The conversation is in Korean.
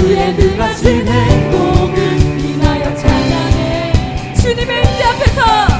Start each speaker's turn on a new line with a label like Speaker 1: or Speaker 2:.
Speaker 1: 주의 능하신 행복을 인하여 찬양해. 주님의 임재 앞에서